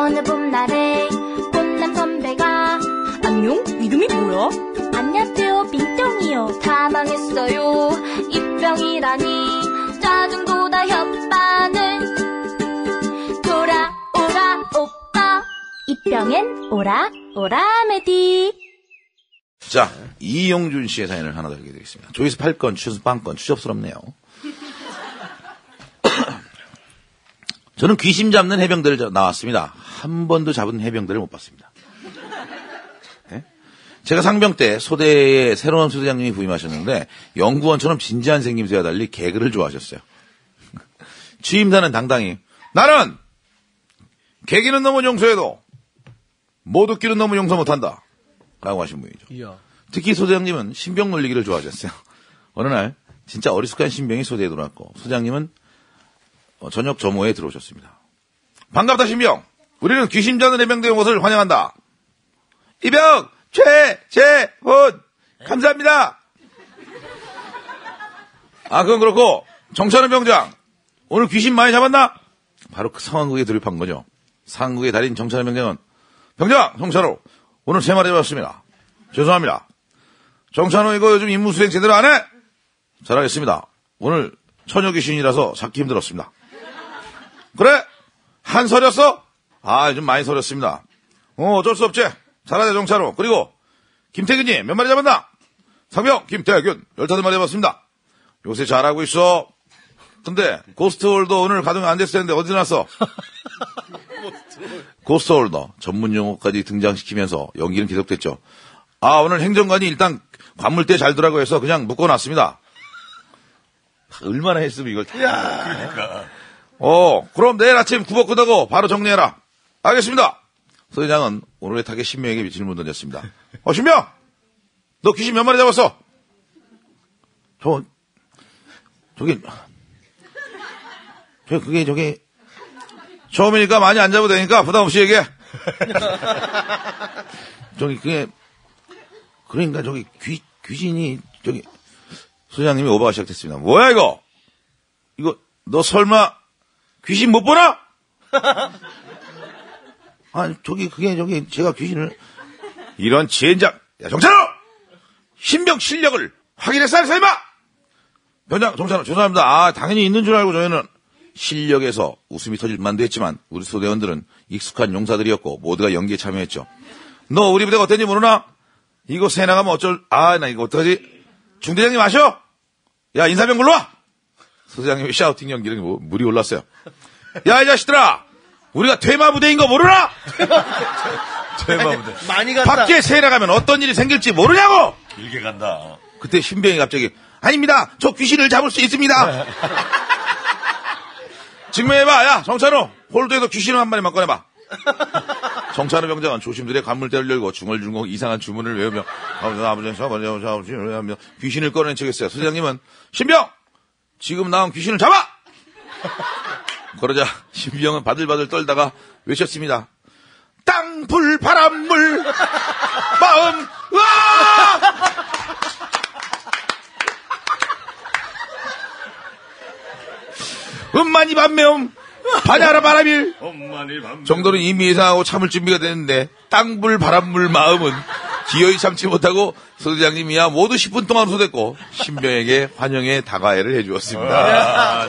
어느 봄날에 꽃남 선배가 안녕? 이름이 뭐야? 안녕하세요 빈병이요 다 망했어요 입병이라니 짜증보다 혓바늘 돌아오라 오빠 입병엔 오라 오라 메디 자, 이용준 씨의 사연을 하나 더 읽어드리겠습니다. 조이스 8건, 추수 빵건, 추접스럽네요. 저는 귀신 잡는 해병대를 저- 나왔습니다. 한 번도 잡은 해병대를 못 봤습니다. 네? 제가 상병 때 소대에 새로운 소대장님이 부임하셨는데 연구원처럼 진지한 생김새와 달리 개그를 좋아하셨어요. 취임사는 당당히 나는 개기는 너무 용서해도 못 웃기는 너무 용서 못한다. 라고 하신 분이죠. 특히 소장님은 신병 놀리기를 좋아하셨어요. 어느 날 진짜 어리숙한 신병이 소대에 들어왔고 소장님은 어, 저녁 점호에 들어오셨습니다. 반갑다 신병. 우리는 귀신 잡는 해병대의 것을 환영한다. 이병 최재훈 감사합니다. 아 그건 그렇고 정찬훈 병장 오늘 귀신 많이 잡았나? 바로 그 상황극에 돌입한 거죠. 상황극의 달인 정찬훈 병장은 병장 정찬호 오늘 세 마리 잡았습니다. 죄송합니다. 정찬호 이거 요즘 임무 수행 제대로 안 해? 잘하겠습니다. 오늘 처녀 귀신이라서 잡기 힘들었습니다. 그래? 한 서렸어? 아, 좀 많이 서렸습니다. 어, 어쩔 수 없지. 잘하자, 정찬호. 그리고, 김태균이 몇 마리 잡았나? 상병, 김태균, 15마리 잡았습니다. 요새 잘하고 있어. 근데, 고스트홀더 오늘 가동 안 됐을 텐데, 어디 났어? ghost holder, 전문 용어까지 등장시키면서 연기는 계속됐죠. 아, 오늘 행정관이 일단 관물대 잘 두라고 해서 그냥 묶어놨습니다. 얼마나 했으면 이걸. 다. 어, 그럼 내일 아침 구보 끝나고 바로 정리해라. 알겠습니다. 소대장은 오늘의 타겟 신명에게 질문 던졌습니다. 어, 신병! 너 귀신 몇 마리 잡았어? 저, 저기, 저, 그게, 저기, 처음이니까 많이 안 잡아도 되니까 부담 없이 얘기해. 저기, 그게, 그러니까 저기 귀, 귀신이, 저기, 소장님이 오버가 시작됐습니다. 뭐야, 이거? 이거, 너 설마, 귀신 못 보나? 아, 저기, 그게, 저기, 제가 귀신을. 이런 지엔장. 야, 정찬호! 신병 실력을 확인했어, 알았어, 임마! 변장, 정찬호, 죄송합니다. 아, 당연히 있는 줄 알고 저희는 실력에서 웃음이 터질 만도 했지만, 우리 소대원들은 익숙한 용사들이었고, 모두가 연기에 참여했죠. 너 우리 부대가 어땠는지 모르나? 이거 새 나가면 어쩔, 아, 나 이거 어떡하지? 중대장님 아셔? 야, 인사병 불러와! 소대장님이 샤우팅 연기를 뭐, 물이 올랐어요. 야, 이 자식들아! 우리가 퇴마 부대인 거 모르나? 퇴마 부대. 많이 갔다. 밖에 새 나가면 어떤 일이 생길지 모르냐고! 길게 간다. 그때 신병이 갑자기, 아닙니다! 저 귀신을 잡을 수 있습니다! 증명해봐! 야, 정찬호! 홀드에서 귀신을 한 마리만 꺼내봐! 정찬호 병장은 조심스레 관물대를 열고 중얼중얼 이상한 주문을 외우며 아버지 아버지 아버지 아버지 귀신을 꺼낸 척했어요. 소장님은 신병 지금 나온 귀신을 잡아! 그러자 신병은 바들바들 떨다가 외쳤습니다. 땅, 불, 바람, 물, 마음, 으아! 음만이 반매움, 반야라 바람일. 정도는 이미 예상하고 참을 준비가 됐는데 땅불 바람물 마음은 기어이 참지 못하고 소대장님이야 모두 10분 동안 소됐고 신병에게 환영의 다가애를 해주었습니다. 아.